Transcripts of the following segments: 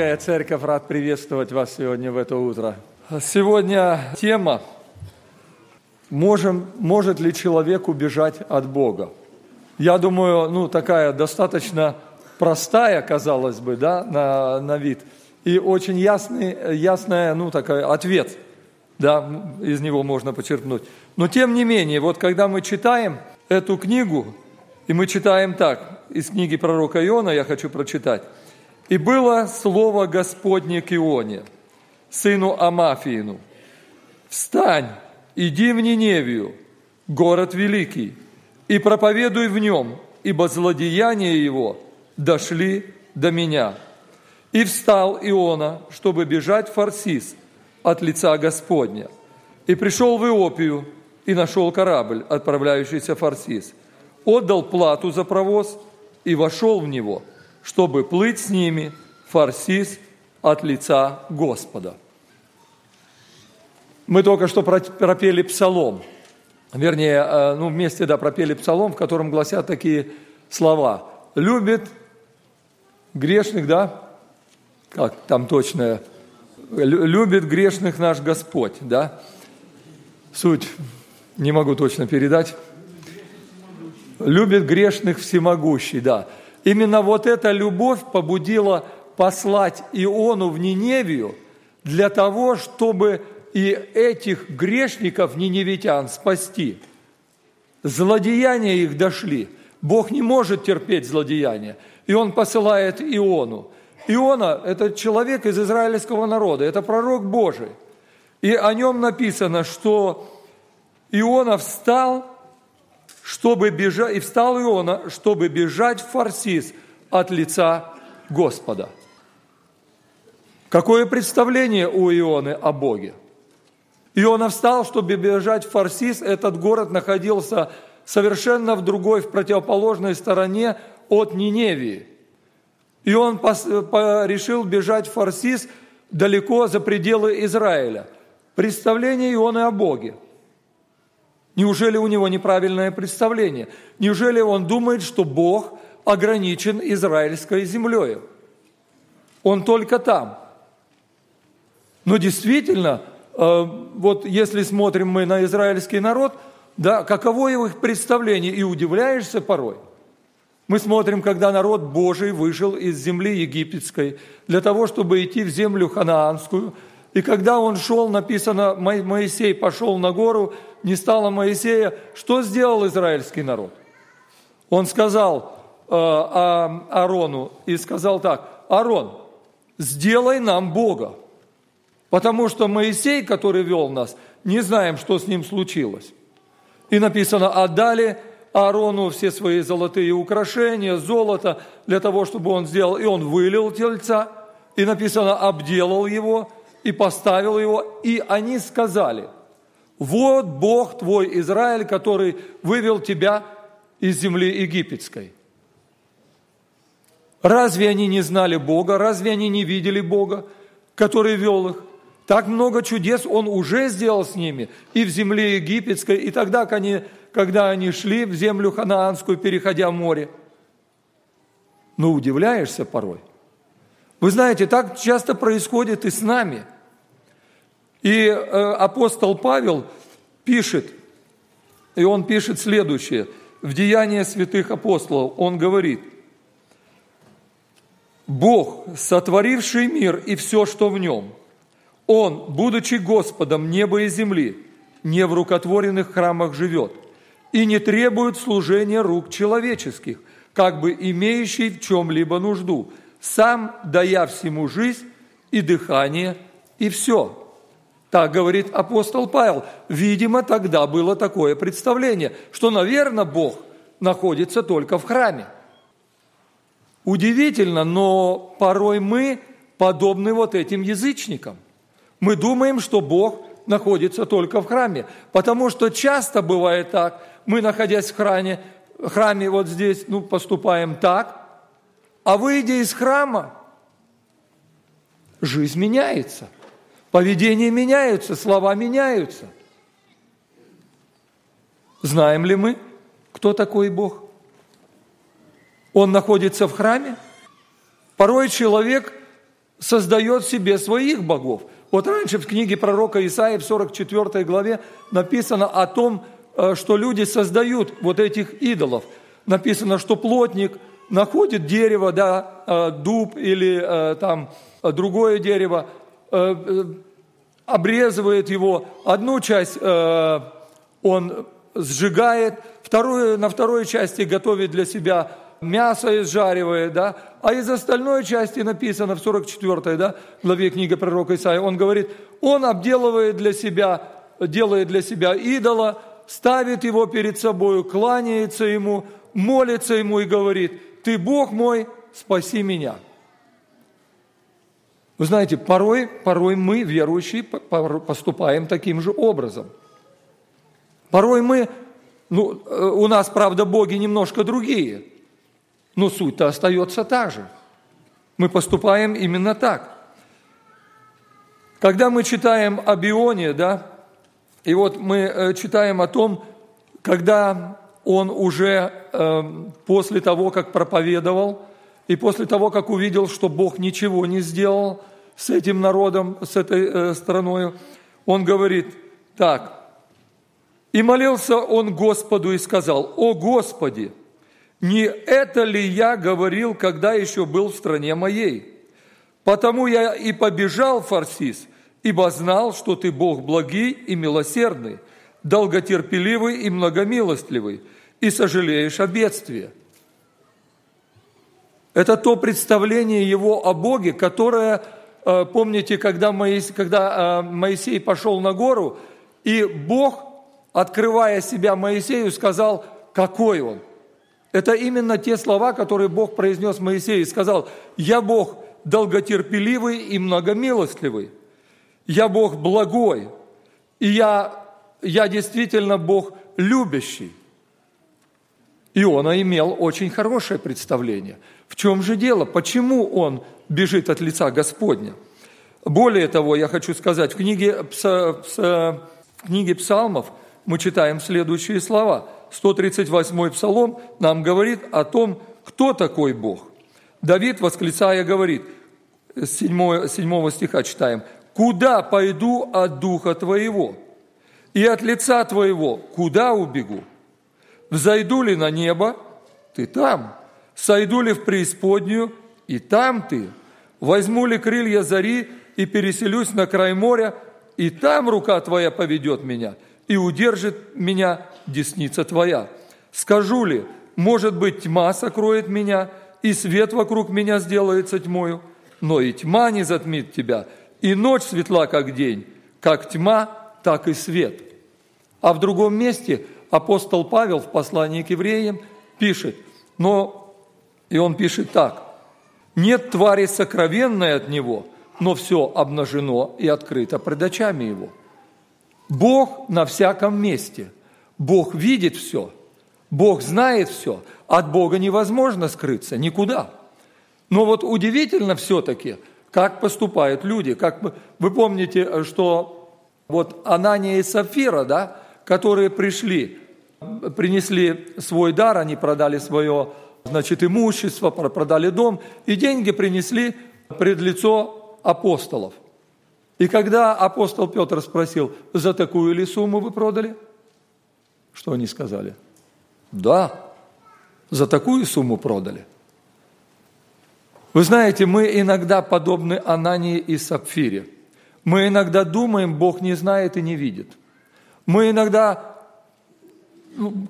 дорогая церковь, рад приветствовать вас сегодня в это утро. Сегодня тема можем, может ли человек убежать от Бога? Я думаю, ну, такая достаточно простая, казалось бы, да, на, на вид, и очень ясный, ясный, ну, такой ответ, да, из него можно почерпнуть. Но тем не менее, вот когда мы читаем эту книгу, и мы читаем так, из книги пророка Иона я хочу прочитать. «И было слово Господне к Ионе, сыну Амафиину, «Встань, иди в Ниневию, город великий, и проповедуй в нем, ибо злодеяния его дошли до меня». И встал Иона, чтобы бежать в Фарсис от лица Господня. И пришел в Иопию, и нашел корабль, отправляющийся в Фарсис. Отдал плату за провоз и вошел в него, чтобы плыть с ними Фарсис от лица Господа. Мы только что пропели псалом, вернее, э, ну, вместе, да, пропели псалом, в котором гласят такие слова. «Любит грешных, да, как там точно, любит грешных наш Господь, да, суть не могу точно передать. Любит грешных всемогущий, да. Именно вот эта любовь побудила послать Иону в Ниневию для того, чтобы и этих грешников, ниневитян, спасти. Злодеяния их дошли. Бог не может терпеть злодеяния. И Он посылает Иону. Иона – это человек из израильского народа, это пророк Божий. И о нем написано, что Иона встал, чтобы бежать, и встал Иона, чтобы бежать в Фарсис от лица Господа. Какое представление у Ионы о Боге? Иона встал, чтобы бежать в Фарсис. Этот город находился совершенно в другой, в противоположной стороне от Ниневии. И он решил бежать в Фарсис далеко за пределы Израиля. Представление Ионы о Боге. Неужели у него неправильное представление? Неужели он думает, что Бог ограничен израильской землей? Он только там. Но действительно, Э, вот если смотрим мы на израильский народ, да, каково его их представление, и удивляешься порой. Мы смотрим, когда народ Божий вышел из земли египетской для того, чтобы идти в землю ханаанскую, и когда он шел, написано, Моисей пошел на гору, не стало Моисея, что сделал израильский народ? Он сказал э, Аарону и сказал так, Аарон, сделай нам Бога. Потому что Моисей, который вел нас, не знаем, что с ним случилось. И написано, отдали Аарону все свои золотые украшения, золото, для того, чтобы он сделал, и он вылил тельца, и написано, обделал его, и поставил его, и они сказали, вот Бог твой Израиль, который вывел тебя из земли египетской. Разве они не знали Бога? Разве они не видели Бога, который вел их? Так много чудес Он уже сделал с ними и в земле египетской, и тогда, когда они шли в землю ханаанскую, переходя море. Но удивляешься порой. Вы знаете, так часто происходит и с нами. И э, апостол Павел пишет, и он пишет следующее, в Деянии святых апостолов, он говорит, «Бог, сотворивший мир и все, что в нем – он, будучи Господом неба и земли, не в рукотворенных храмах живет и не требует служения рук человеческих, как бы имеющий в чем-либо нужду, сам дая всему жизнь и дыхание, и все. Так говорит апостол Павел. Видимо, тогда было такое представление, что, наверное, Бог находится только в храме. Удивительно, но порой мы подобны вот этим язычникам – мы думаем, что Бог находится только в храме, потому что часто бывает так, мы, находясь в храме, храме вот здесь, ну, поступаем так, а выйдя из храма, жизнь меняется, поведение меняется, слова меняются. Знаем ли мы, кто такой Бог? Он находится в храме? Порой человек создает себе своих богов. Вот раньше в книге пророка Исаии в 44 главе написано о том, э, что люди создают вот этих идолов. Написано, что плотник находит дерево, да, э, дуб или э, там другое дерево, обрезывает его, одну часть он сжигает, вторую, на второй части готовит для себя мясо изжаривает, да, а из остальной части написано в 44 да, главе книги пророка Исаия, он говорит, он обделывает для себя, делает для себя идола, ставит его перед собой, кланяется ему, молится ему и говорит, ты Бог мой, спаси меня. Вы знаете, порой, порой мы, верующие, поступаем таким же образом. Порой мы, ну, э, у нас, правда, боги немножко другие – но суть-то остается та же. Мы поступаем именно так. Когда мы читаем об Ионе, да, и вот мы э, читаем о том, когда он уже э, после того, как проповедовал, и после того, как увидел, что Бог ничего не сделал с этим народом, с этой э, страной, он говорит так, «И молился он Господу и сказал, «О Господи, не это ли я говорил, когда еще был в стране моей? Потому я и побежал, Фарсис, ибо знал, что ты Бог благий и милосердный, долготерпеливый и многомилостливый, и сожалеешь о бедствии. Это то представление его о Боге, которое, помните, когда Моисей, когда э, Моисей пошел на гору, и Бог, открывая себя Моисею, сказал, какой он – это именно те слова, которые Бог произнес Моисею и сказал, «Я Бог долготерпеливый и многомилостливый, я Бог благой, и я, я действительно Бог любящий». Иона имел очень хорошее представление. В чем же дело? Почему он бежит от лица Господня? Более того, я хочу сказать, в книге, в книге псалмов мы читаем следующие слова – 138 псалом нам говорит о том, кто такой Бог. Давид, восклицая, говорит, с 7, 7 стиха читаем, «Куда пойду от Духа Твоего? И от лица Твоего куда убегу? Взойду ли на небо? Ты там. Сойду ли в преисподнюю? И там Ты. Возьму ли крылья зари и переселюсь на край моря? И там рука Твоя поведет меня, и удержит меня десница Твоя. Скажу ли, может быть, тьма сокроет меня, и свет вокруг меня сделается тьмою, но и тьма не затмит тебя, и ночь светла, как день, как тьма, так и свет. А в другом месте апостол Павел в послании к евреям пишет, но, и он пишет так, «Нет твари сокровенной от него, но все обнажено и открыто пред очами его». Бог на всяком месте – Бог видит все, Бог знает все, от Бога невозможно скрыться никуда. Но вот удивительно все-таки, как поступают люди. Как вы, помните, что вот Анания и Сафира, да, которые пришли, принесли свой дар, они продали свое значит, имущество, продали дом, и деньги принесли пред лицо апостолов. И когда апостол Петр спросил, за такую ли сумму вы продали – что они сказали? Да, за такую сумму продали. Вы знаете, мы иногда подобны Анании и Сапфире. Мы иногда думаем, Бог не знает и не видит. Мы иногда,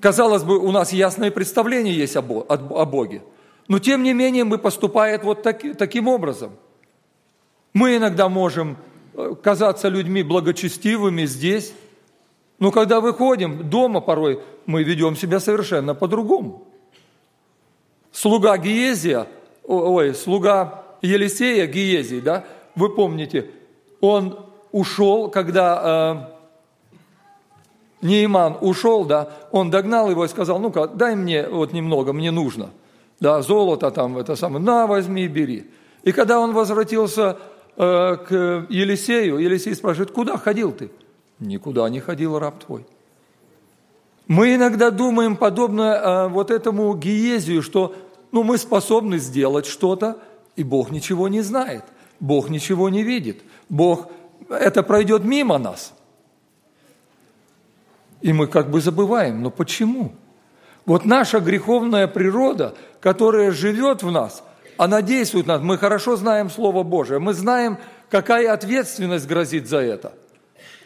казалось бы, у нас ясное представление есть о Боге. Но тем не менее мы поступаем вот таки, таким образом. Мы иногда можем э, казаться людьми благочестивыми здесь, но когда выходим дома порой, мы ведем себя совершенно по-другому. Слуга Гиезия, ой, слуга Елисея Гиезий, да, вы помните, он ушел, когда э, Нейман ушел, да, он догнал его и сказал, ну-ка, дай мне вот немного, мне нужно, да, золото там, это самое, на, возьми и бери. И когда он возвратился э, к Елисею, Елисей спрашивает, куда ходил ты? Никуда не ходил раб твой. Мы иногда думаем, подобно э, вот этому гиезию, что ну, мы способны сделать что-то, и Бог ничего не знает. Бог ничего не видит. Бог, это пройдет мимо нас. И мы как бы забываем, но почему? Вот наша греховная природа, которая живет в нас, она действует в нас. Мы хорошо знаем Слово Божие, мы знаем, какая ответственность грозит за это.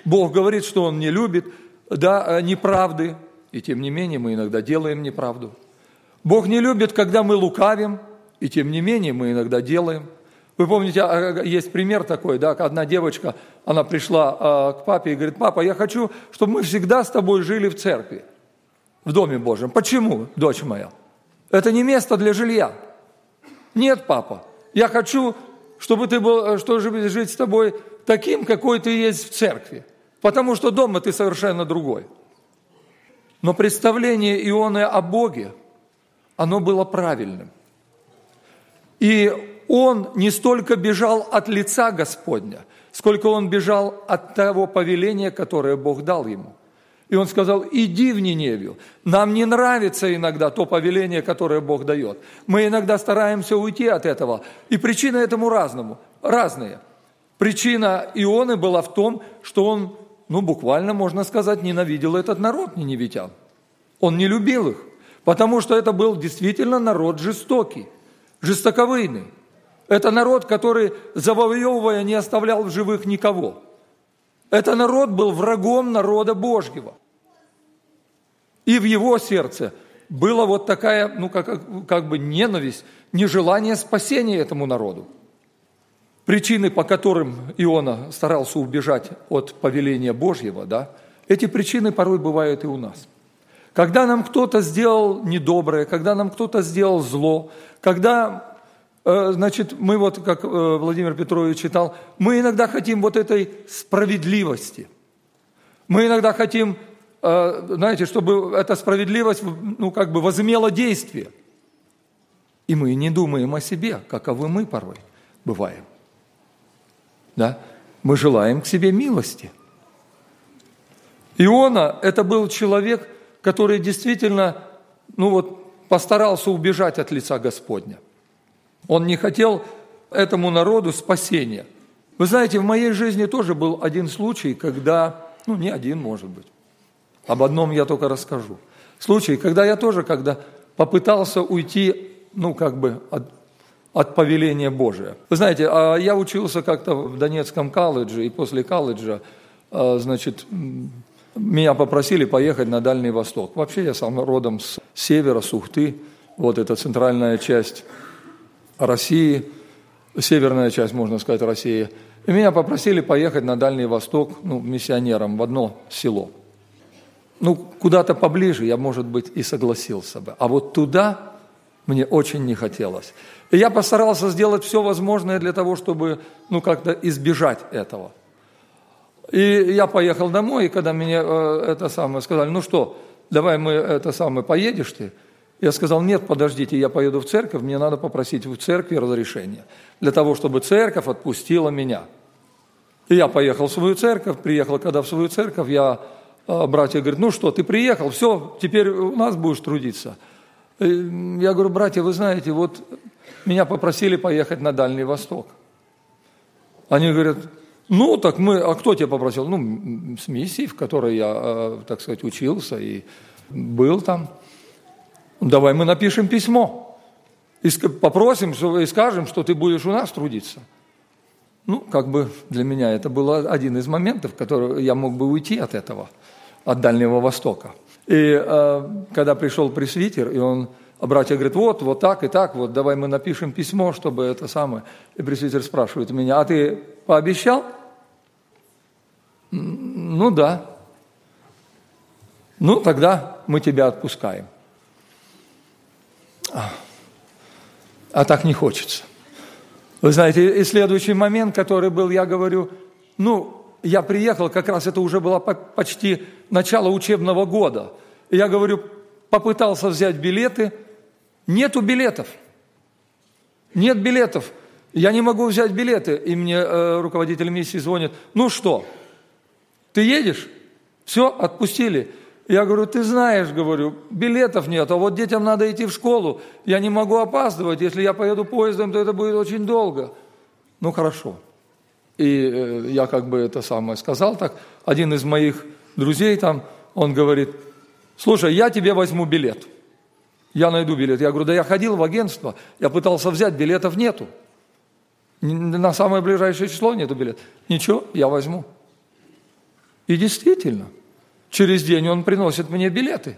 Бог говорит, что Он не любит да, неправды, и тем не менее мы иногда делаем неправду. Бог не любит, когда мы лукавим, и тем не менее мы иногда делаем. Вы помните, а, а, есть пример такой, да, одна девочка, она пришла а, к папе и говорит, папа, я хочу, чтобы мы всегда с тобой жили в церкви, в Доме Божьем. Почему, дочь моя? Это не место для жилья. Нет, папа, я хочу, чтобы ты был, чтобы жить с тобой таким, какой ты есть в церкви. Потому что дома ты совершенно другой. Но представление Ионы о Боге, оно было правильным. И он не столько бежал от лица Господня, сколько он бежал от того повеления, которое Бог дал ему. И он сказал, иди в Ниневию. Нам не нравится иногда то повеление, которое Бог дает. Мы иногда стараемся уйти от этого. И причины этому разному, разные. Причина Ионы была в том, что он, ну буквально можно сказать, ненавидел этот народ, ниневитян. Он не любил их, потому что это был действительно народ жестокий, жестоковыйный. Это народ, который, завоевывая, не оставлял в живых никого. Это народ был врагом народа Божьего. И в его сердце была вот такая, ну, как, как бы ненависть, нежелание спасения этому народу. Причины, по которым Иона старался убежать от повеления Божьего, да, эти причины порой бывают и у нас. Когда нам кто-то сделал недоброе, когда нам кто-то сделал зло, когда значит, мы вот, как э, Владимир Петрович читал, мы иногда хотим вот этой справедливости. Мы иногда хотим, э, знаете, чтобы эта справедливость, ну, как бы возымела действие. И мы не думаем о себе, каковы мы порой бываем. Да? Мы желаем к себе милости. Иона – это был человек, который действительно, ну вот, постарался убежать от лица Господня – он не хотел этому народу спасения. Вы знаете, в моей жизни тоже был один случай, когда, ну не один, может быть, об одном я только расскажу. Случай, когда я тоже, когда попытался уйти, ну как бы от, от повеления Божия. Вы знаете, а я учился как-то в Донецком колледже, и после колледжа, а, значит, меня попросили поехать на Дальний Восток. Вообще я сам родом с севера, с Ухты, вот эта центральная часть России, северная часть, можно сказать, России. И меня попросили поехать на Дальний Восток, ну, миссионером в одно село. Ну, куда-то поближе я, может быть, и согласился бы. А вот туда мне очень не хотелось. И я постарался сделать все возможное для того, чтобы, ну, как-то избежать этого. И я поехал домой, и когда мне э, это самое сказали, ну что, давай мы это самое, поедешь ты? Я сказал, нет, подождите, я поеду в церковь, мне надо попросить в церкви разрешения, для того, чтобы церковь отпустила меня. И я поехал в свою церковь, приехал когда в свою церковь, я, а, братья говорят, ну что, ты приехал, все, теперь у нас будешь трудиться. Я говорю, братья, вы знаете, вот меня попросили поехать на Дальний Восток. Они говорят, ну, так мы, а кто тебя попросил? Ну, с миссией, в которой я, а, так сказать, учился и был там. Давай мы напишем письмо и попросим и скажем, что ты будешь у нас трудиться. Ну, как бы для меня это был один из моментов, который я мог бы уйти от этого, от Дальнего Востока. И э, когда пришел пресвитер, и он, а братья говорят, вот, вот так и так, вот давай мы напишем письмо, чтобы это самое. И пресвитер спрашивает меня, а ты пообещал? Ну да. Ну тогда мы тебя отпускаем. А так не хочется. Вы знаете, и следующий момент, который был, я говорю, ну, я приехал, как раз это уже было почти начало учебного года. Я говорю, попытался взять билеты, нету билетов. Нет билетов. Я не могу взять билеты. И мне э, руководитель миссии звонит, ну что, ты едешь? Все, отпустили. Я говорю, ты знаешь, говорю, билетов нет, а вот детям надо идти в школу, я не могу опаздывать, если я поеду поездом, то это будет очень долго. Ну, хорошо. И э, я как бы это самое сказал так. Один из моих друзей там, он говорит, слушай, я тебе возьму билет. Я найду билет. Я говорю, да я ходил в агентство, я пытался взять, билетов нету. На самое ближайшее число нету билет. Ничего, я возьму. И действительно, через день он приносит мне билеты.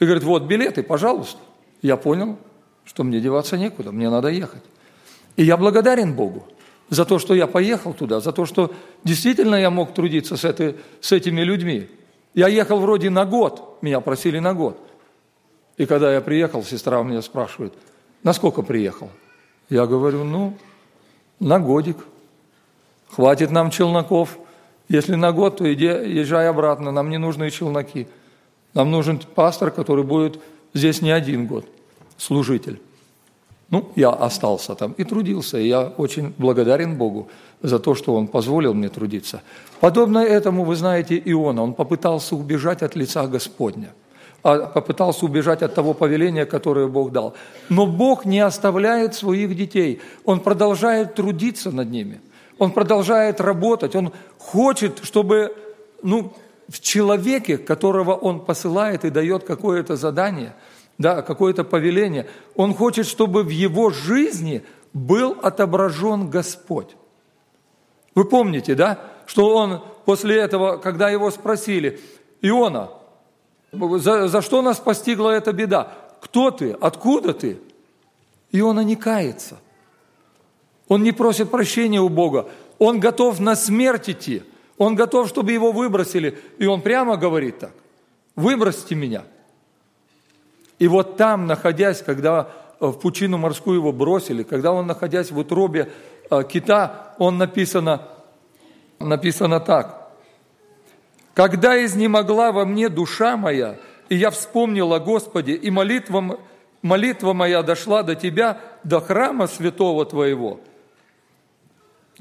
И говорит, вот билеты, пожалуйста. Я понял, что мне деваться некуда, мне надо ехать. И я благодарен Богу за то, что я поехал туда, за то, что действительно я мог трудиться с, этой, с этими людьми. Я ехал вроде на год, меня просили на год. И когда я приехал, сестра у меня спрашивает, на сколько приехал? Я говорю, ну, на годик. Хватит нам челноков. Если на год, то иди, езжай обратно, нам не нужны челноки. Нам нужен пастор, который будет здесь не один год, служитель. Ну, я остался там и трудился, и я очень благодарен Богу за то, что Он позволил мне трудиться. Подобно этому, вы знаете, Иона, он попытался убежать от лица Господня, а попытался убежать от того повеления, которое Бог дал. Но Бог не оставляет своих детей, Он продолжает трудиться над ними, Он продолжает работать, Он хочет, чтобы ну, в человеке, которого Он посылает и дает какое-то задание – да, какое-то повеление. Он хочет, чтобы в его жизни был отображен Господь. Вы помните, да, что он после этого, когда его спросили, Иона, за, за что нас постигла эта беда? Кто ты? Откуда ты? Иона не кается. Он не просит прощения у Бога. Он готов на смерть идти. Он готов, чтобы его выбросили. И он прямо говорит так. Выбросьте меня. И вот там, находясь, когда э, в пучину морскую его бросили, когда он, находясь в утробе э, кита, он написано, написано так. «Когда изнемогла во мне душа моя, и я вспомнил о Господе, и молитва, молитва моя дошла до Тебя, до храма святого Твоего,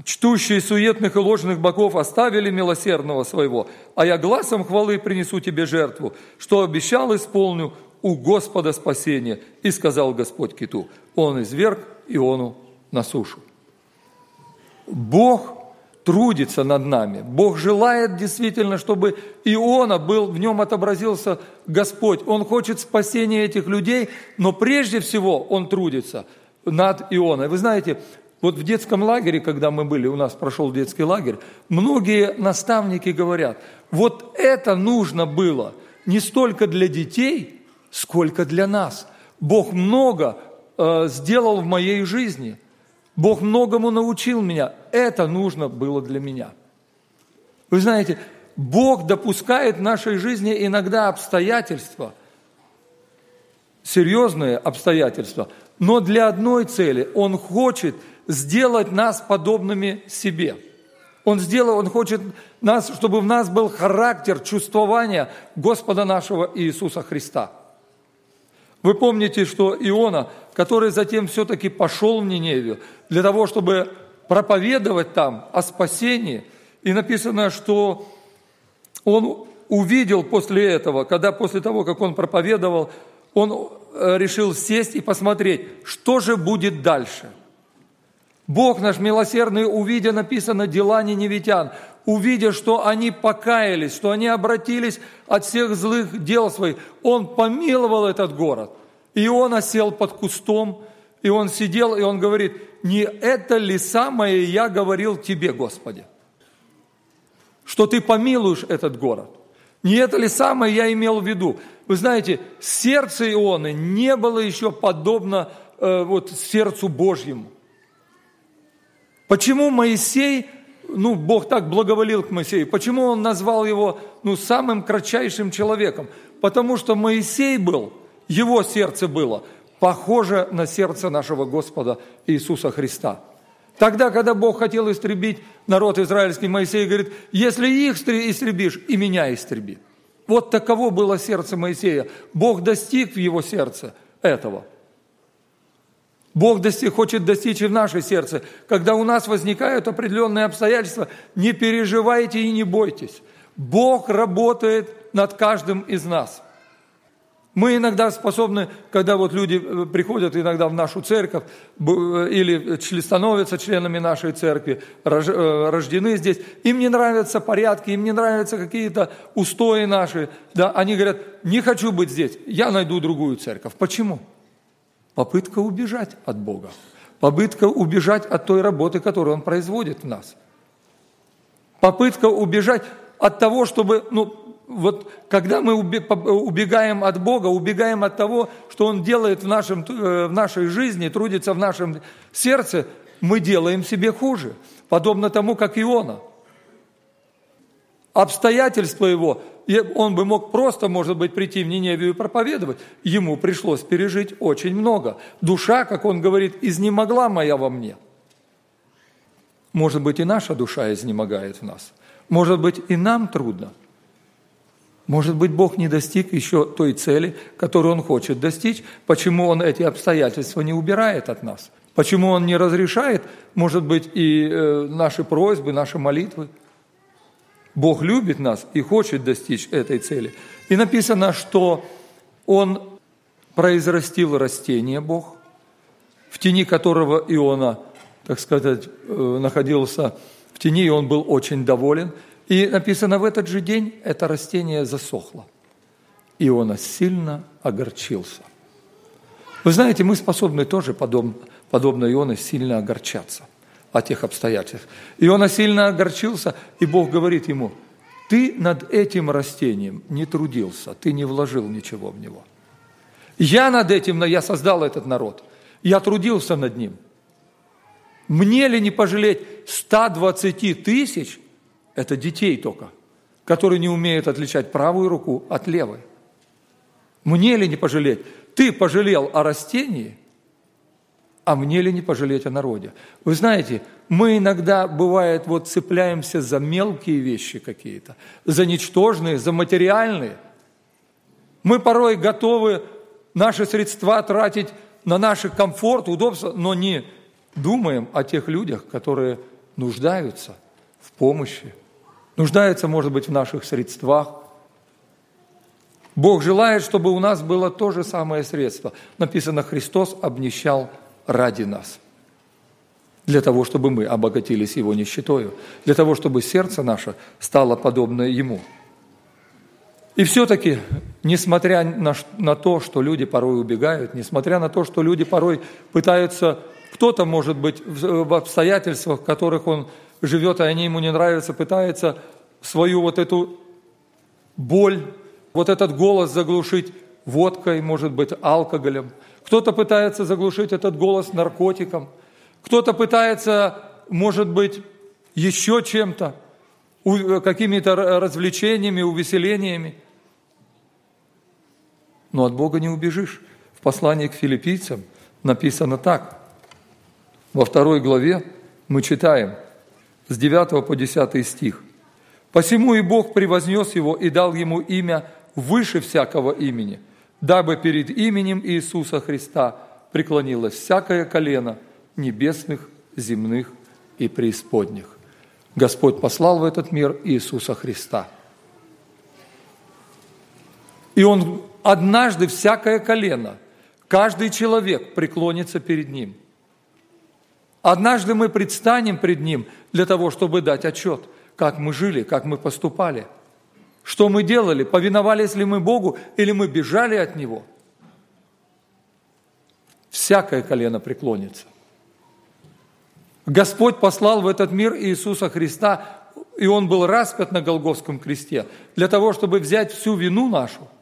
чтущие суетных и ложных богов оставили милосердного своего, а я глазом хвалы принесу тебе жертву, что обещал, исполню, у Господа спасение. И сказал Господь киту, он изверг Иону на сушу. Бог трудится над нами. Бог желает действительно, чтобы Иона был, в нем отобразился Господь. Он хочет спасения этих людей, но прежде всего он трудится над Ионой. Вы знаете, вот в детском лагере, когда мы были, у нас прошел детский лагерь, многие наставники говорят, вот это нужно было не столько для детей, сколько для нас. Бог много э, сделал в моей жизни. Бог многому научил меня. Это нужно было для меня. Вы знаете, Бог допускает в нашей жизни иногда обстоятельства, серьезные обстоятельства, но для одной цели. Он хочет сделать нас подобными себе. Он сделал, Он хочет нас, чтобы в нас был характер чувствования Господа нашего Иисуса Христа – вы помните, что Иона, который затем все-таки пошел в Ниневию для того, чтобы проповедовать там о спасении, и написано, что он увидел после этого, когда после того, как он проповедовал, он э, решил сесть и посмотреть, что же будет дальше. Бог наш милосердный, увидя, написано, дела ниневитян, увидя, что они покаялись, что они обратились от всех злых дел своих, он помиловал этот город. И он осел под кустом, и он сидел, и он говорит, не это ли самое я говорил тебе, Господи? Что ты помилуешь этот город. Не это ли самое я имел в виду? Вы знаете, сердце Ионы не было еще подобно э, вот, сердцу Божьему. Почему Моисей ну, Бог так благоволил к Моисею. Почему он назвал его ну, самым кратчайшим человеком? Потому что Моисей был, его сердце было похоже на сердце нашего Господа Иисуса Христа. Тогда, когда Бог хотел истребить народ израильский, Моисей говорит, если их истребишь, и меня истреби. Вот таково было сердце Моисея. Бог достиг в его сердце этого – Бог достиг, хочет достичь и в наше сердце. Когда у нас возникают определенные обстоятельства, не переживайте и не бойтесь. Бог работает над каждым из нас. Мы иногда способны, когда вот люди э, приходят иногда в нашу церковь э, или становятся членами нашей церкви, э, рождены здесь, им не нравятся порядки, им не нравятся какие-то устои наши, да, они говорят, не хочу быть здесь, я найду другую церковь. Почему? Попытка убежать от Бога, попытка убежать от той работы, которую Он производит в нас. Попытка убежать от того, чтобы, ну, вот когда мы убегаем от Бога, убегаем от того, что Он делает в, нашем, э, в нашей жизни, трудится в нашем сердце, мы делаем себе хуже, подобно тому, как Иона. Обстоятельства его, он бы мог просто, может быть, прийти в Ниневию и проповедовать, ему пришлось пережить очень много. Душа, как он говорит, изнемогла моя во мне. Может быть, и наша душа изнемогает в нас. Может быть, и нам трудно – может быть, Бог не достиг еще той цели, которую Он хочет достичь. Почему Он эти обстоятельства не убирает от нас? Почему Он не разрешает, может быть, и э, наши просьбы, наши молитвы? Бог любит нас и хочет достичь этой цели. И написано, что Он произрастил растение Бог, в тени которого Иона, так сказать, э, находился в тени, и он был очень доволен – и написано, в этот же день это растение засохло. Иона сильно огорчился. Вы знаете, мы способны тоже, подобно, подобно Ионе, сильно огорчаться о тех обстоятельствах. Иона сильно огорчился, и Бог говорит ему, ты над этим растением не трудился, ты не вложил ничего в него. Я над этим, я создал этот народ, я трудился над ним. Мне ли не пожалеть 120 тысяч, это детей только, которые не умеют отличать правую руку от левой. Мне ли не пожалеть? Ты пожалел о растении, а мне ли не пожалеть о народе? Вы знаете, мы иногда, бывает, вот цепляемся за мелкие вещи какие-то, за ничтожные, за материальные. Мы порой готовы наши средства тратить на наш комфорт, удобство, но не думаем о тех людях, которые нуждаются в помощи, нуждается, может быть, в наших средствах. Бог желает, чтобы у нас было то же самое средство. Написано, Христос обнищал ради нас. Для того, чтобы мы обогатились Его нищетою. Для того, чтобы сердце наше стало подобно Ему. И все-таки, несмотря на, то, что люди порой убегают, несмотря на то, что люди порой пытаются, кто-то, может быть, в, в обстоятельствах, в которых он живет, и они ему не нравятся, пытается свою вот эту боль, вот этот голос заглушить водкой, может быть, алкоголем. Кто-то пытается заглушить этот голос наркотиком. Кто-то пытается, может быть, еще чем-то, какими-то развлечениями, увеселениями. Но от Бога не убежишь. В послании к филиппийцам написано так. Во второй главе мы читаем – с 9 по 10 стих. «Посему и Бог превознес его и дал ему имя выше всякого имени, дабы перед именем Иисуса Христа преклонилось всякое колено небесных, земных и преисподних». Господь послал в этот мир Иисуса Христа. И Он однажды всякое колено, каждый человек преклонится перед Ним. Однажды мы предстанем пред Ним для того, чтобы дать отчет, как мы жили, как мы поступали, что мы делали, повиновались ли мы Богу или мы бежали от Него. Всякое колено преклонится. Господь послал в этот мир Иисуса Христа, и Он был распят на Голгофском кресте для того, чтобы взять всю вину нашу –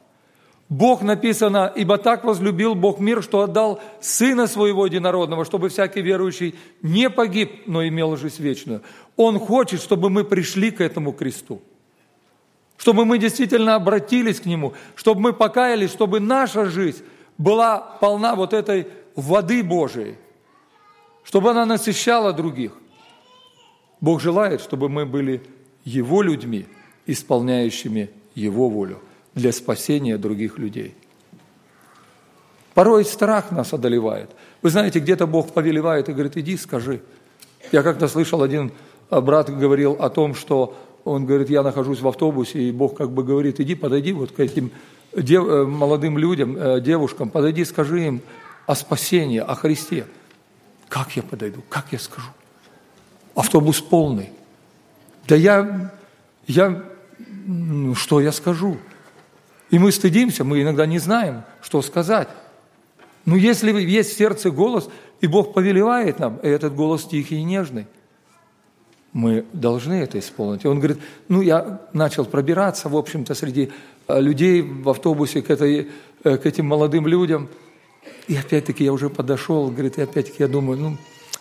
Бог написано, ибо так возлюбил Бог мир, что отдал Сына Своего Единородного, чтобы всякий верующий не погиб, но имел жизнь вечную. Он хочет, чтобы мы пришли к этому кресту, чтобы мы действительно обратились к Нему, чтобы мы покаялись, чтобы наша жизнь была полна вот этой воды Божией, чтобы она насыщала других. Бог желает, чтобы мы были Его людьми, исполняющими Его волю для спасения других людей. Порой страх нас одолевает. Вы знаете, где-то Бог повелевает и говорит, иди, скажи. Я как-то слышал, один брат говорил о том, что он говорит, я нахожусь в автобусе, и Бог как бы говорит, иди, подойди вот к этим дев, э, молодым людям, э, девушкам, подойди, скажи им о спасении, о Христе. Как я подойду? Как я скажу? Автобус полный. Да я, я, ну, что я скажу? И мы стыдимся, мы иногда не знаем, что сказать. Но если есть в сердце голос, и Бог повелевает нам, и этот голос тихий и нежный, мы должны это исполнить. И он говорит, ну, я начал пробираться, в общем-то, среди э, людей в автобусе к, этой, э, к этим молодым людям. И опять-таки я уже подошел, говорит, и опять-таки я думаю, ну,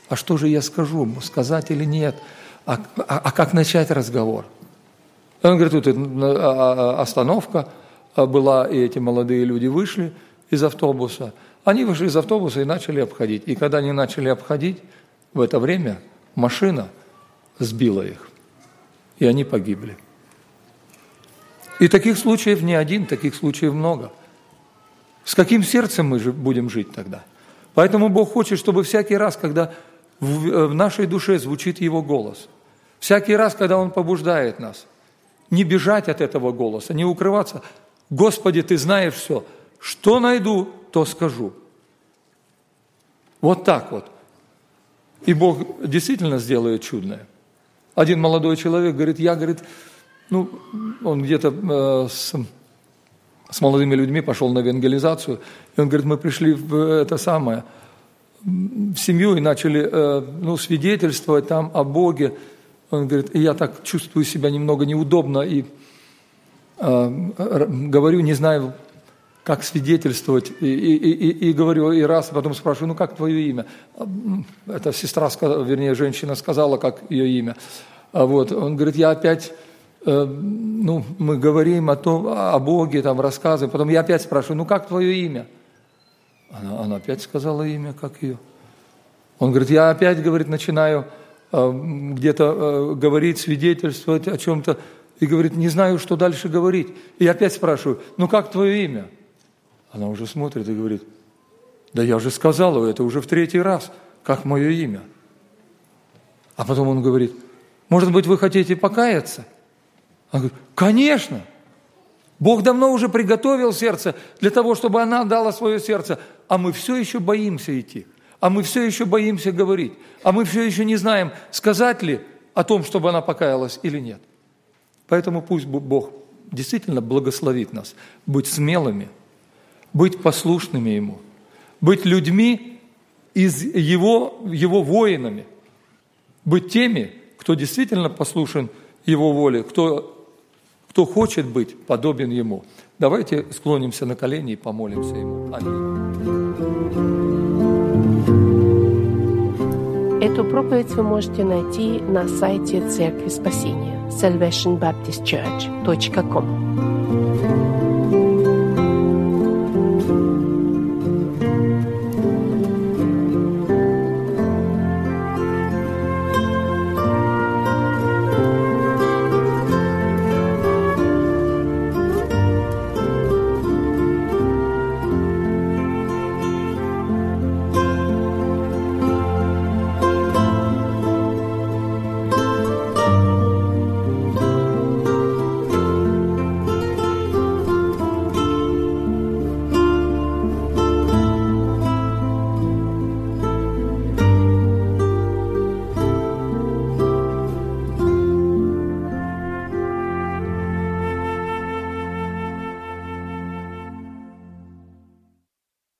а что же я скажу, сказать или нет? А, а, а как начать разговор? Он говорит, тут а, остановка была, и эти молодые люди вышли из автобуса – они вышли из автобуса и начали обходить. И когда они начали обходить, в это время машина сбила их, и они погибли. И таких случаев не один, таких случаев много. С каким сердцем мы же будем жить тогда? Поэтому Бог хочет, чтобы всякий раз, когда в нашей душе звучит Его голос, всякий раз, когда Он побуждает нас, не бежать от этого голоса, не укрываться. Господи, Ты знаешь все. Что найду, то скажу. Вот так вот. И Бог действительно сделает чудное. Один молодой человек говорит, я, говорит, ну, он где-то э, с, с молодыми людьми пошел на евангелизацию, и он говорит, мы пришли в это самое, в семью и начали, э, ну, свидетельствовать там о Боге. Он говорит, я так чувствую себя немного неудобно и э, говорю, не знаю, как свидетельствовать, и, и, и, и говорю, и раз, и потом спрашиваю, ну как твое имя? Эта сестра, вернее, женщина сказала, как ее имя. А вот, он говорит, я опять, э, ну, мы говорим о том, о Боге, там, рассказываем, потом я опять спрашиваю, ну как твое имя? Она, она опять сказала имя, как ее. Он говорит, я опять, говорит, начинаю э, где-то э, говорить, свидетельствовать о чем-то, и говорит, не знаю, что дальше говорить. И опять спрашиваю, ну как твое имя? Она уже смотрит и говорит, да я же сказала это уже в третий раз, как мое имя. А потом он говорит, может быть, вы хотите покаяться? Она говорит, конечно. Бог давно уже приготовил сердце для того, чтобы она дала свое сердце, а мы все еще боимся идти, а мы все еще боимся говорить, а мы все еще не знаем, сказать ли о том, чтобы она покаялась или нет. Поэтому пусть Бог действительно благословит нас быть смелыми – быть послушными Ему, быть людьми из Его, Его воинами, быть теми, кто действительно послушен Его воле, кто, кто хочет быть подобен Ему. Давайте склонимся на колени и помолимся Ему. Аминь. Эту проповедь вы можете найти на сайте Церкви Спасения salvationbaptistchurch.com.